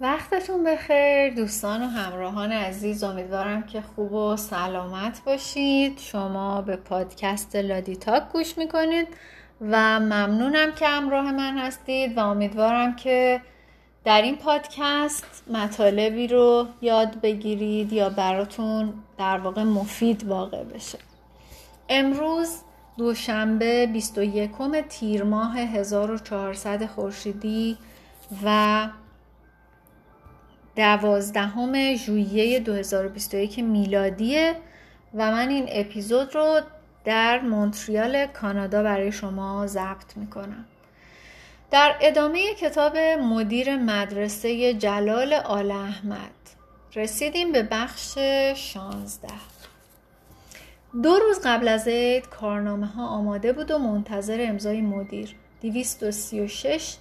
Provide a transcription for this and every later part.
وقتتون بخیر دوستان و همراهان عزیز امیدوارم که خوب و سلامت باشید. شما به پادکست لادی تاک گوش می‌کنید و ممنونم که همراه من هستید و امیدوارم که در این پادکست مطالبی رو یاد بگیرید یا براتون در واقع مفید واقع بشه. امروز دوشنبه 21 تیر ماه 1400 خورشیدی و دوازدهم ژوئیه 2021 میلادیه و من این اپیزود رو در مونتریال کانادا برای شما ضبط می‌کنم. در ادامه کتاب مدیر مدرسه جلال آل احمد رسیدیم به بخش 16 دو روز قبل از عید کارنامه ها آماده بود و منتظر امضای مدیر. 236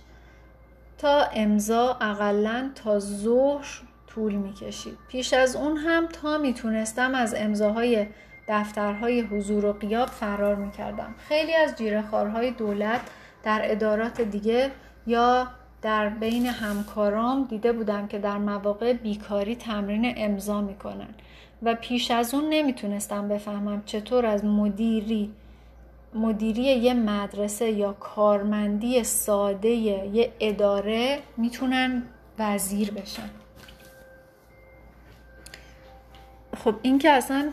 تا امضا اقلا تا ظهر طول می‌کشید. پیش از اون هم تا می‌تونستم از امضاهای دفترهای حضور و قیاب فرار می‌کردم. خیلی از جیرخارهای دولت در ادارات دیگه یا در بین همکارام دیده بودم که در مواقع بیکاری تمرین امضا می‌کنن. و پیش از اون نمی‌تونستم بفهمم چطور از مدیری مدیری یه مدرسه یا کارمندی ساده یه اداره می‌تونن وزیر بشن. خب این که اصلا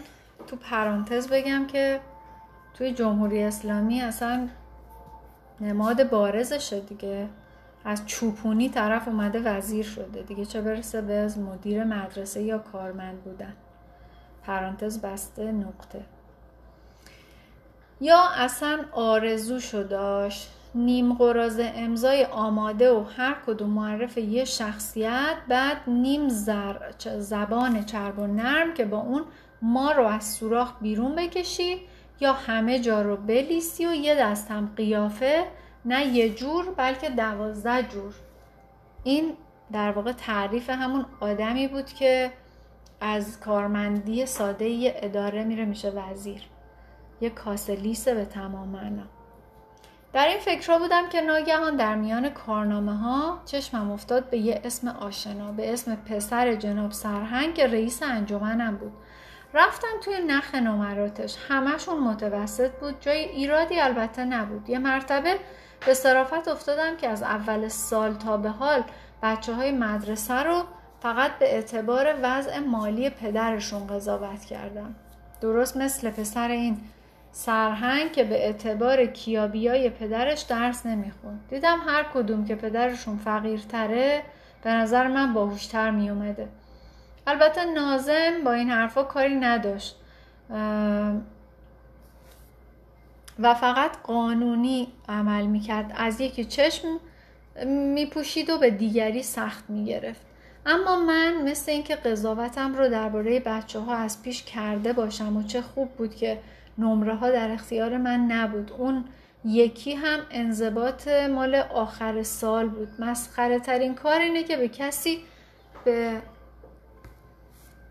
تو پرانتز بگم که توی جمهوری اسلامی اصلا نماد بارزشه دیگه. از چوپونی طرف اومده وزیر شده دیگه. چه برسه به از مدیر مدرسه یا کارمند بودن. پرانتز بسته نقطه. یا اصلا آرزوشو داشت. نیم قراز امضای آماده و هر کدوم معرف یه شخصیت بعد نیم زر زبان چرب و نرم که با اون ما رو از سوراخ بیرون بکشی یا همه جا رو بلیسی و یه دست هم قیافه نه یه جور بلکه دوازده جور. این در واقع تعریف همون آدمی بود که از کارمندی ساده اداره میره میشه وزیر. یه کاسه لیسه به تمام معنا. در این فکرها بودم که ناگهان در میان کارنامه ها چشمم افتاد به یه اسم آشنا به اسم پسر جناب سرهنگ رئیس انجمنم بود. رفتم توی نخ نمراتش همشون متوسط بود. جای ایرادی البته نبود. یه مرتبه به صرافت افتادم که از اول سال تا به حال بچه های مدرسه رو فقط به اعتبار وضع مالی پدرشون قضاوت کردم. درست مثل پسر این سرهنگ که به اعتبار کیابیای پدرش درس نمی‌خوند. دیدم هر کدوم که پدرشون فقیرتره به نظر من باهوشتر میومده البته نازم با این حرفا کاری نداشت. و فقط قانونی عمل می‌کرد. از یکی چشم میپوشید و به دیگری سخت می‌گرفت. اما من مثل اینکه قضاوتم رو درباره بچه ها از پیش کرده باشم و چه خوب بود که نمره ها در اختیار من نبود. اون یکی هم انضباط مال آخر سال بود. مسخره ترین کار اینه که به کسی به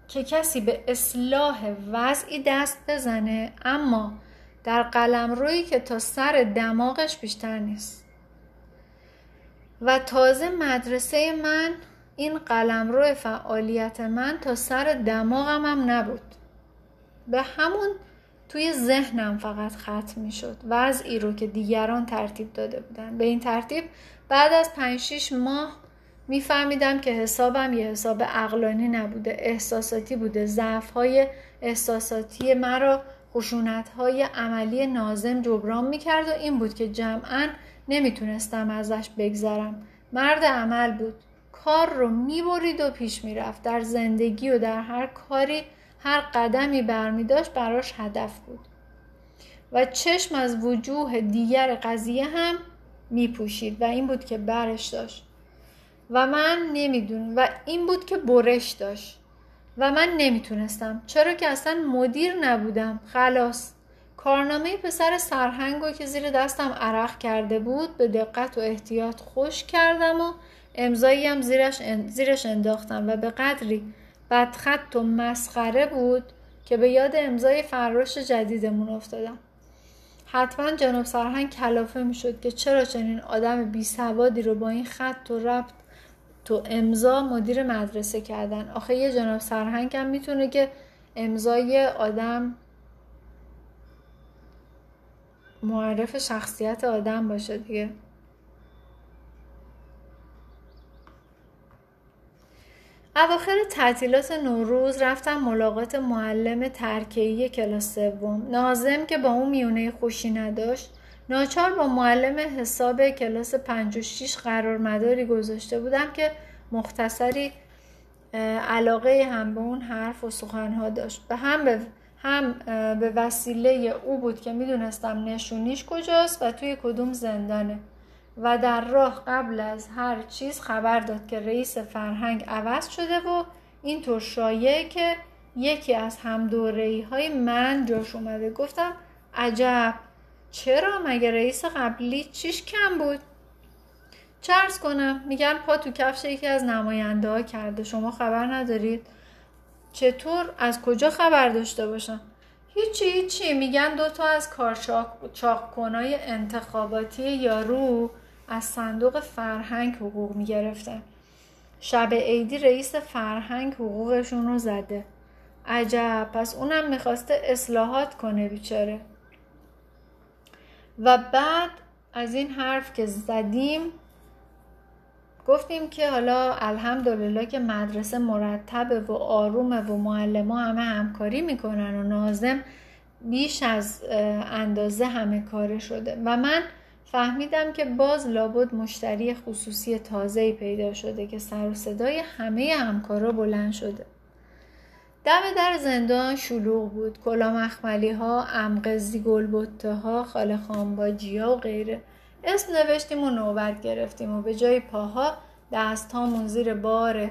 که کسی به اصلاح وضعی دست بزنه اما در قلم روی که تا سر دماغش بیشتر نیست. و تازه مدرسه من این قلم روی فعالیت من تا سر دماغم هم نبود. به همون توی ذهنم فقط ختم می شد وضعی رو که دیگران ترتیب داده بودن. به این ترتیب بعد از 5 ماه میفهمیدم که حسابم یه حساب عقلانی نبوده. احساساتی بوده. ضعف های احساساتی مرا خشونت های عملی نازم جبران می‌کرد و این بود که جمعا نمی‌تونستم ازش بگذرم. مرد عمل بود. کار رو می‌برید و پیش می‌رفت. در زندگی و در هر کاری هر قدمی برمی داشت براش هدف بود. و چشم از وجوه دیگر قضیه هم می پوشید و این بود که برش داشت. و من نمی‌دونم و این بود که برش داشت. و من نمی‌تونستم. چرا که اصلا مدیر نبودم. خلاص. کارنامه پسر سرهنگو که زیر دستم عرق کرده بود به دقت و احتیاط خوش کردم و امضایی هم زیرش, زیرش انداختم و به قدری بدخط و مسخره بود که به یاد امضای فراش جدیدمون افتادم. حتما جناب سرهنگ کلافه می‌شد که چرا چنین آدم بی سوادی رو با این خط و ربط تو امضا مدیر مدرسه کردن. آخه یه جناب سرهنگ هم می‌تونه که امضای آدم معرف شخصیت آدم باشه دیگه. اواخر تعطیلات نوروز رفتم ملاقات معلم ترکیه کلاس سوم. نازم که با اون میونه خوشی نداشت ناچار با معلم حساب کلاس 5 و 6 قرار مداری گذاشته بودم که مختصری علاقه هم به اون حرف و سخنها داشت. و هم به هم به وسیله او بود که می‌دونستم نشونیش کجاست و توی کدوم زندانه. و در راه قبل از هر چیز خبر داد که رئیس فرهنگ عوض شده و اینطور شایعه که یکی از هم های من جاش اومده. گفتم عجب! چرا مگه رئیس قبلی چیش کم بود؟ چرس کنم میگن پا تو کفش یکی از نماینده ها کرده. شما خبر ندارید؟ چطور؟ از کجا خبر داشته باشم؟ هیچی هیچی. میگن دوتا از کارچاق کنای انتخاباتی یارو از صندوق فرهنگ حقوق می‌گرفتن شب عیدی رئیس فرهنگ حقوقشون رو زده. عجب پس اونم می‌خواسته اصلاحات کنه بیچاره. و بعد از این حرف که زدیم گفتیم که حالا الحمدلله که مدرسه مرتبه و آرومه و معلم همه همکاری می‌کنن و نازم بیش از اندازه همه کاره شده. و من فهمیدم که باز لابد مشتری خصوصی تازه‌ای پیدا شده که سر و صدای همه همکارا بلند شده. دم در زندان شلوغ بود. کلا مخملی ها امقزی گلبته ها خاله خانباجی ها و غیره. اسم نوشتیم و نوبت گرفتیم و به جای پاها دست ها زیر بار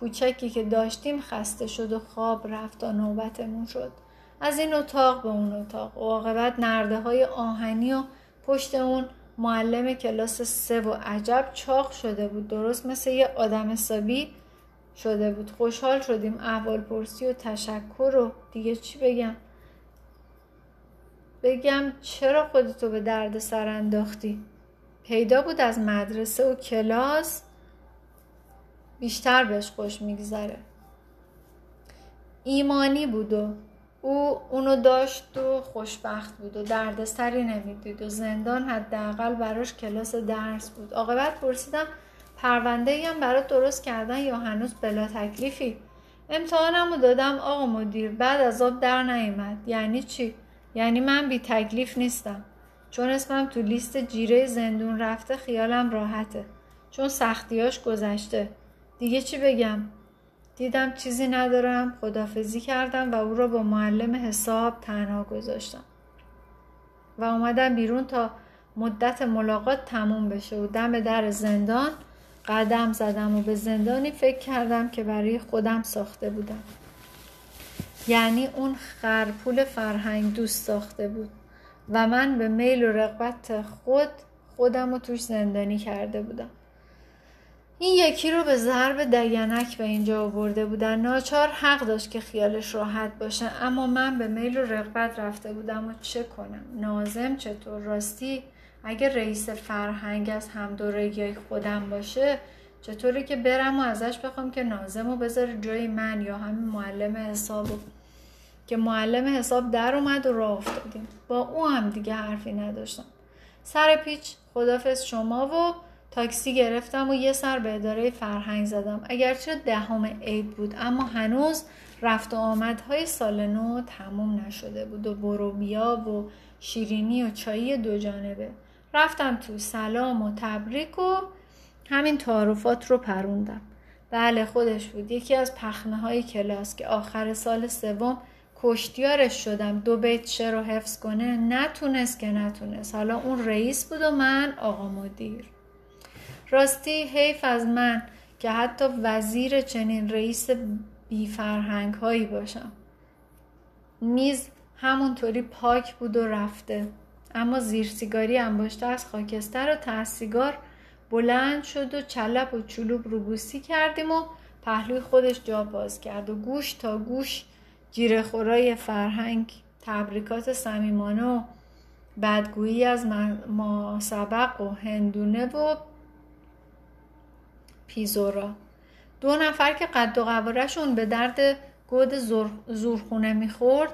کوچکی که داشتیم خسته شد و خواب رفت تا نوبتمون شد. از این اتاق به اون اتاق. و عاقبت نرده های آهنی و پشت اون معلم کلاس سه و عجب چاق شده بود. درست مثل یه آدم حسابی شده بود. خوشحال شدیم. احوال پرسی و تشکر و دیگه چی بگم؟ بگم چرا خودتو به درد سر انداختی؟ پیدا بود از مدرسه و کلاس. بیشتر بهش خوش میگذره. ایمانی بود و او اونو داشت و خوشبخت بود و دردسری نمی‌دید و زندان حداقل براش کلاس درس بود. عاقبت پرسیدم پرونده هم برات درست کردن یا هنوز بلا تکلیفی؟ امتحانم رو دادم آقا مدیر بعد از آب در نیومد. یعنی چی؟ یعنی من بی تکلیف نیستم. چون اسمم تو لیست جیره زندون رفته خیالم راحته. چون سختیاش گذشته. دیگه چی بگم؟ دیدم چیزی ندارم خدافزی کردم و او را با معلم حساب تنها گذاشتم. و اومدم بیرون تا مدت ملاقات تموم بشه و دم در زندان قدم زدم و به زندانی فکر کردم که برای خودم ساخته بودم. یعنی اون خرپول فرهنگ دوست ساخته بود و من به میل و رغبت خود خودم رو توش زندانی کرده بودم. این یکی رو به ضرب دگنک به اینجا آورده بودن. ناچار حق داشت که خیالش راحت باشه. اما من به میل و رغبت رفته بودم و چه کنم؟ نازم چطور؟ راستی اگه رئیس فرهنگ از هم دورگی خودم باشه چطوری که برم و ازش بخوام که نازم رو بذاره جای من یا همین معلم حساب که معلم حساب در اومد و راه افتادیم. با او هم دیگه حرفی نداشتم. سر پیچ خدافز شما و تاکسی گرفتم و یه سر به اداره فرهنگ زدم. اگرچه دهم عید بود اما هنوز رفت و آمدهای سال نو تموم نشده بود و برو بیا و شیرینی و چایی دو جانبه. رفتم تو سلام و تبریک و همین تعارفات رو پروندم. بله خودش بود. یکی از پخنه های کلاس که آخر سال سوم کشتیارش شدم. دو بیت شعر رو حفظ کنه. نتونست که نتونست. حالا اون رئیس بود و من آقا مدیر. راستی حیف از من که حتی وزیر چنین رئیس بیفرهنگ هایی باشم. میز همونطوری پاک بود و رفته. اما زیر سیگاری انباشته از خاکستر و ته سیگار بلند شد و چلپ و چلوب روبوسی کردیم و پهلوی خودش جا باز کرد و گوش تا گوش جیره خورای فرهنگ تبریکات صمیمانه و بدگویی از ما سبق و هندونه و پیزورا. دو نفر که قد و قوارشون به درد گود زورخونه می‌خورد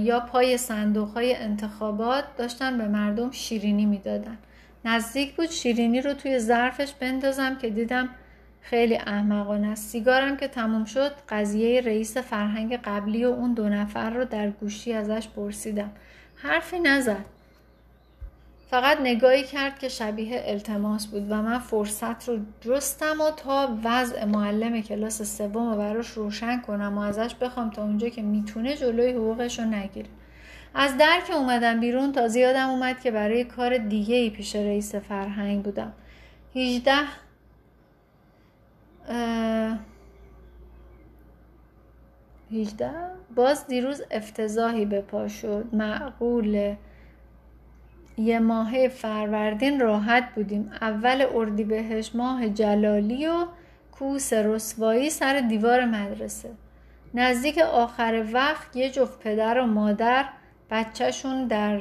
یا پای صندوق های انتخابات داشتن به مردم شیرینی می‌دادن. نزدیک بود شیرینی رو توی ظرفش بندازم که دیدم خیلی احمقانه است. سیگارم که تموم شد قضیه رئیس فرهنگ قبلی و اون دو نفر رو در گوشی ازش پرسیدم. حرفی نزد. فقط نگاهی کرد که شبیه التماس بود و من فرصت رو جستم و تا وضع معلم کلاس سوم رو براش روشن کنم و ازش بخوام تا اونجا که می‌تونه جلوی حقوقش رو نگیره. از که اومدم بیرون تا زیادم اومد که برای کار دیگه ای پیش رئیس فرهنگ بودم. 18 18 باز دیروز افتضاحی به پا شد. معقوله. یه ماه فروردین راحت بودیم. اول اردیبهشت ماه جلالی و کوس رسوایی سر دیوار مدرسه. نزدیک آخر وقت یه جفت پدر و مادر بچهشون در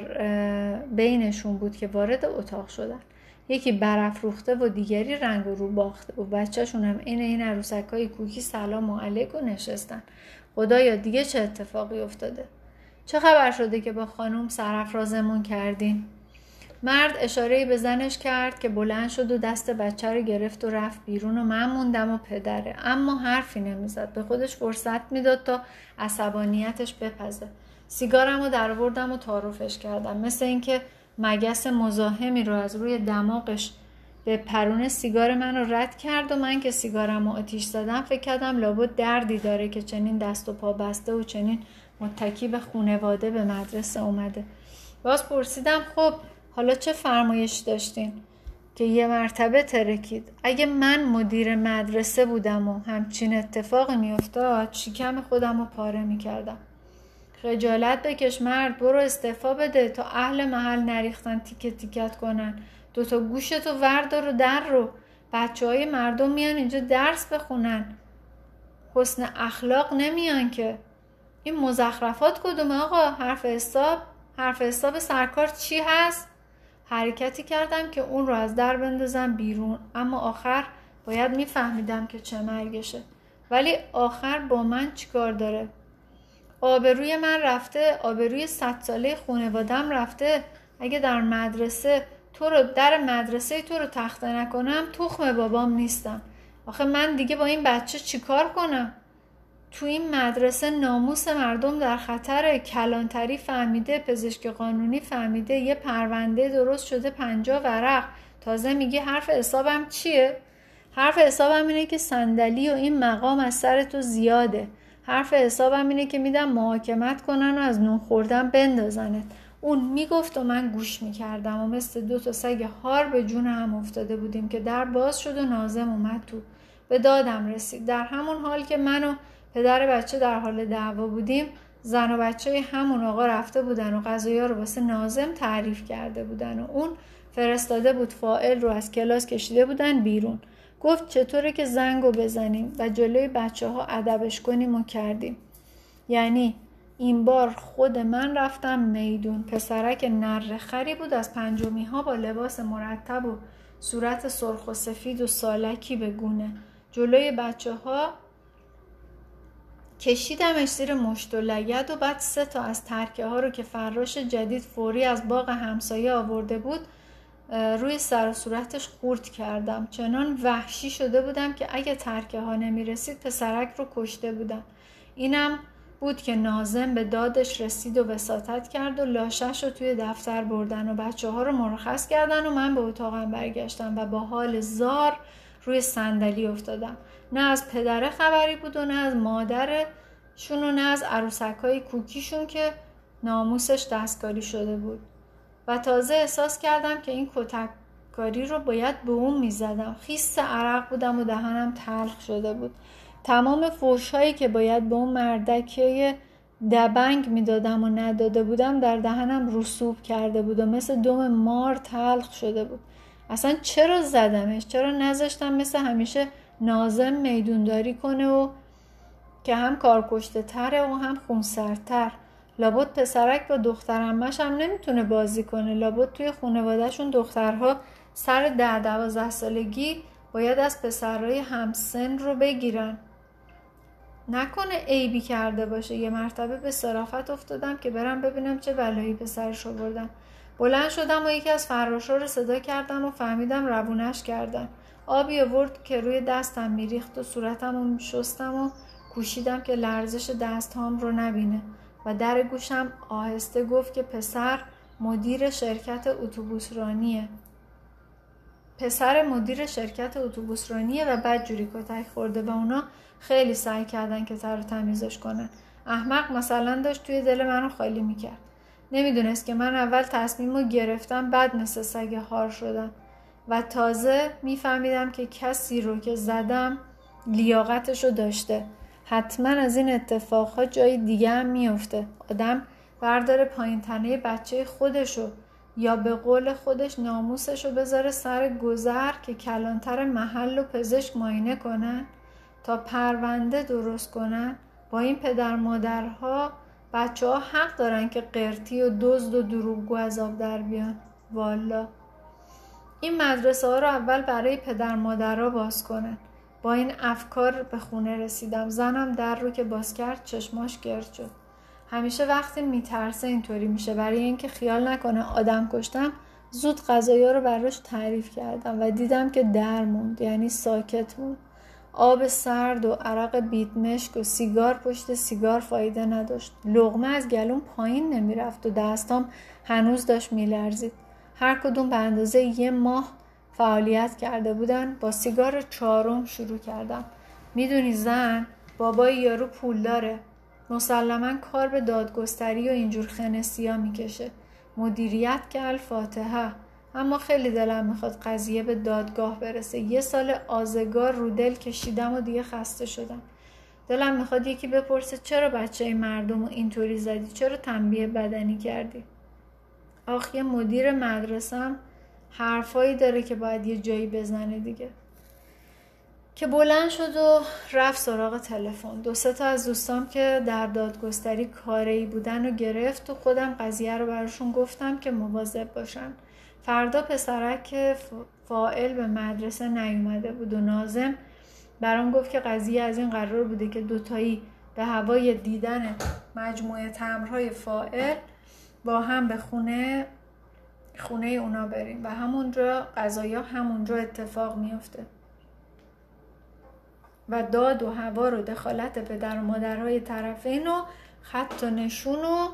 بینشون بود که وارد اتاق شدن. یکی برافروخته و دیگری رنگ و رو باخته و بچهشون هم این این عروسک های کوکی سلام و علیک و نشستن. خدایا دیگه چه اتفاقی افتاده. چه خبر شده که با خانوم سرافرازمون کردین؟ مرد اشاره به زنش کرد که بلند شد و دست بچه رو گرفت و رفت بیرون و من موندم و پدره. اما حرفی نمی‌زد. به خودش فرصت می‌داد تا عصبانیتش بپزه. سیگارم رو در و تعارفش کردم. مثل اینکه مگس مزاحمی رو از روی دماغش به پرون سیگار من رو رد کرد و من که سیگارم رو آتیش زدم فکر کردم لابد دردی داره که چنین دست و پا بسته و چنین متکی به خونواده به مدرسه اومده. باز پرسیدم خب حالا چه فرمایش داشتین؟ که یه مرتبه ترکید. اگه من مدیر مدرسه بودم و همچین اتفاقی میافتاد شکم خودم رو پاره می‌کردم. خجالت بکش مرد برو استعفا بده تا اهل محل نریختن تیکه تیکت کنن. دوتا گوشتو وردار و در رو. بچه های مردم میان اینجا درس بخونن. حسن اخلاق نمیان که. این مزخرفات کدومه آقا؟ حرف حساب؟ حرف حساب سرکار چی هست؟ حرکتی کردم که اون رو از در بندازم بیرون. اما آخر باید میفهمیدم که چه مرگشه. ولی آخر با من چیکار داره؟ آبروی من رفته آبروی صد ساله خونوادم رفته. اگه در مدرسه تو رو در مدرسه تو رو تخته نکنم تخم بابام نیستم. آخه من دیگه با این بچه چیکار کنم؟ تو این مدرسه ناموس مردم در خطر کلانتری فهمیده پزشک قانونی فهمیده یه پرونده درست شده پنجا ورق. تازه میگه حرف حسابم چیه؟ حرف حسابم اینه که صندلی و این مقام از سر تو زیاده. حرف حسابم اینه که میدم محاکمت کنن و از نون خوردن بندازنت. اون می‌گفت و من گوش می‌کردم و مثل دو تا سگ هار به جون هم افتاده بودیم که در باز شد و نازم اومد تو. به دادم رسید. در همون حال که من و پدر بچه در حال دعوا بودیم. زن و بچه همون آقا رفته بودن و غذایا رو واسه نازم تعریف کرده بودن و اون فرستاده بود فائل رو از کلاس کشیده بودن بیرون. گفت چطوره که زنگو بزنیم و جلوی بچه ها ادبش کنیم و کردیم. یعنی این بار خود من رفتم میدون. پسرک نر خری بود از پنجمی ها با لباس مرتب و صورت سرخ و سفید و سالکی به گونه. جلوی بچه ها کشیدمش زیر مشت و لگد و بعد سه تا از ترکه ها رو که فراش جدید فوری از باغ همسایه آورده بود روی سر و صورتش خورد کردم. چنان وحشی شده بودم که اگه ترکه ها نمی رسید پسرک رو کشته بودم. اینم بود که نازم به دادش رسید و وساطت کرد و لاشش رو توی دفتر بردن و بچه ها رو مرخص کردن و من به اتاقم برگشتم و با حال زار روی صندلی افتادم. نه از پدره خبری بود و نه از مادرشون و نه از عروسک های کوکیشون که ناموسش دستکاری شده بود. و تازه احساس کردم که این کتککاری رو باید به اون می‌زدم. خیست عرق بودم و دهانم تلخ شده بود. تمام فوشهایی که باید به اون مردکه دبنگ می‌دادم و نداده بودم در دهنم رسوب کرده بود و مثل دم مار تلخ شده بود. اصلا چرا زدمش؟ چرا نذاشتم؟ مثل همیشه نازم میدونداری کنه و که هم کارکشته تره و هم خونسرتر لابد پسرک با دخترمش هم نمی‌تونه بازی کنه. لابد توی خانوادهشون دخترها سر ده دوازده سالگی باید از پسرهای همسن رو بگیرن. نکنه عیبی کرده باشه. یه مرتبه به صرافت افتادم که برم ببینم چه بلایی پسرش رو بردم. بلند شدم و یکی از فراشا رو صدا کردم و فهمیدم روونش کردن. آبی آورد که روی دستم میریخت و صورتم رو شستم و کوشیدم که لرزش دستهام رو نبینه و در گوشم آهسته گفت که پسر مدیر شرکت اتوبوسرانیه. پسر مدیر شرکت اتوبوسرانیه و بعد جوری کتک خورده و اونا خیلی سعی کردن که تر تمیزش کنن. احمق مثلا داشت توی دل منو خالی می‌کرد. نمی‌دونست که من اول تصمیم رو گرفتم بعد مثل سگ هار شدم. و تازه میفهمیدم که کسی رو که زدم لیاقتش رو داشته. حتما از این اتفاقها جای دیگه هم میفته آدم برداره پایین تنه بچه خودشو یا به قول خودش ناموسش رو بذاره سر گذر که کلانتر محل و پزشک ماینه کنن تا پرونده درست کنن. با این پدر مادرها بچه ها حق دارن که قرتی و دزد و دروغگو از آب در بیان. والا. این مدرسه ها رو اول برای پدر مادرها باز کنن با این افکار به خونه رسیدم. زنم در رو که باز کرد چشماش گرد شد. همیشه وقتی میترسه اینطوری میشه. برای اینکه خیال نکنه آدم کشتم زود غذایا رو براش تعریف کردم و دیدم که در موند یعنی ساکت موند. آب سرد و عرق بیدمشک و سیگار پشت سیگار فایده نداشت. لغمه از گلون پایین نمی‌رفت و دستام هنوز داشت میلرزید. هر کدوم به اندازه یه ماه فعالیت کرده بودن با سیگار چهارم شروع کردم. می‌دونی زن بابای یارو پول داره. مسلما کار به دادگستری و اینجور خنسیا می‌کشه. مدیریت که الفاتحه. اما خیلی دلم می‌خواد قضیه به دادگاه برسه. یه سال آزگار رو دل کشیدم و دیگه خسته شدم. دلم می‌خواد یکی بپرسه چرا بچه مردم رو اینطوری زدی؟ چرا تنبیه بدنی کردی؟ آخ یه مدیر مدرسم حرفایی داره که باید یه جایی بزنه دیگه. که بلند شد و رفت سراغ تلفن. دو سه تا از دوستام که در دادگستری کاری بودن و گرفت و خودم قضیه رو براشون گفتم که مواظب باشن. فردا پسرک فائل به مدرسه نیومده بود و نازم برام گفت که قضیه از این قرار بوده که دوتایی به هوای دیدن مجموعه تمرهای فائل با هم به خونه خونه اونا بریم. و همونجا قضایا همونجا اتفاق میفته و داد و هوا رو دخالت پدر و مادرهای طرفین و خط و نشون و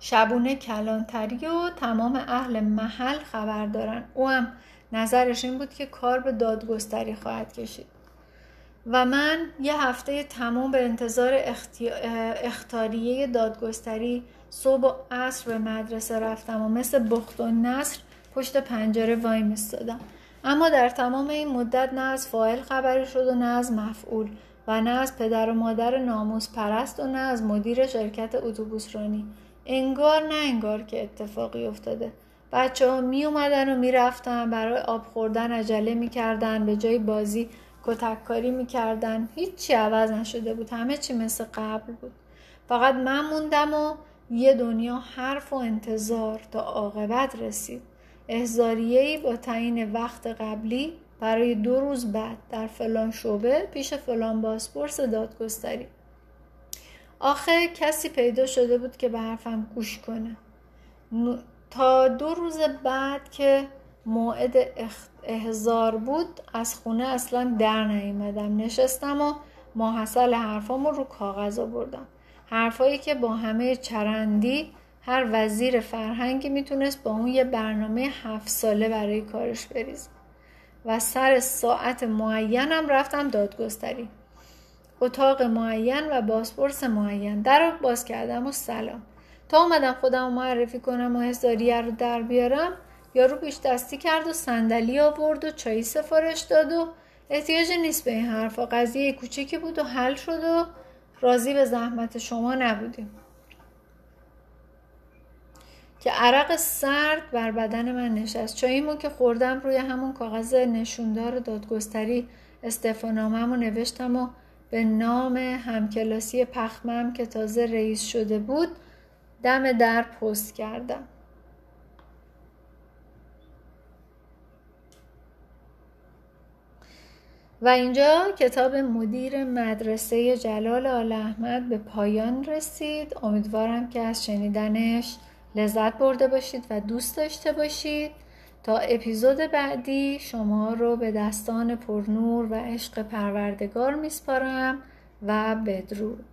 شبونه کلانتری و تمام اهل محل خبر دارن. او هم نظرش این بود که کار به دادگستری خواهد کشید. و من یه هفته تمام به انتظار اختی... اختاریه دادگستری صبح و عصر به مدرسه رفتم و مثل بخت و نصر پشت پنجره وای میستادم. اما در تمام این مدت نه از فاعل خبری شد و نه از مفعول و نه از پدر و مادر ناموس پرست و نه از مدیر شرکت اتوبوسرانی انگار نه انگار که اتفاقی افتاده. بچه ها می اومدن و می رفتن برای آب خوردن عجله می کردن به جای بازی کتککاری می کردن هیچی عوض نشده بود. همه چی مثل قبل بود. فقط من موندم و یه دنیا حرف و انتظار تا عاقبت رسید. احزاریهی با تعیین وقت قبلی برای دو روز بعد در فلان شعبه پیش فلان بازپرس دادگستری. آخه کسی پیدا شده بود که به حرفم گوش کنه. تا دو روز بعد که موعد احزار بود از خونه اصلا در نیومدم. نشستم و ماحصل حرفامو رو کاغذ آوردم. حرفایی که با همه چرندی هر وزیر فرهنگی می‌تونست با اون یه برنامه هفت ساله برای کارش بریز و سر ساعت معینم رفتم دادگستری. اتاق معین و بازپرس معین. در رو باز کردم و سلام. تا اومدم خودم معرفی کنم و هزاریه رو در بیارم یارو پیش دستی کرد و صندلی آورد و چایی سفارش داد و احتیاج نیست به این حرفا قضیه کوچیکی بود و حل شد و راضی به زحمت شما نبودیم. که عرق سرد بر بدن من نشست. چاییمو که خوردم روی همون کاغذ نشوندار دادگستری استفانامم و نوشتم و به نام همکلاسی پخمم که تازه رئیس شده بود دم در پست کردم. و اینجا کتاب مدیر مدرسه جلال آل احمد به پایان رسید. امیدوارم که از شنیدنش لذت برده باشید و دوست داشته باشید. تا اپیزود بعدی شما رو به دستان پرنور و عشق پروردگار میسپارم و بدرود.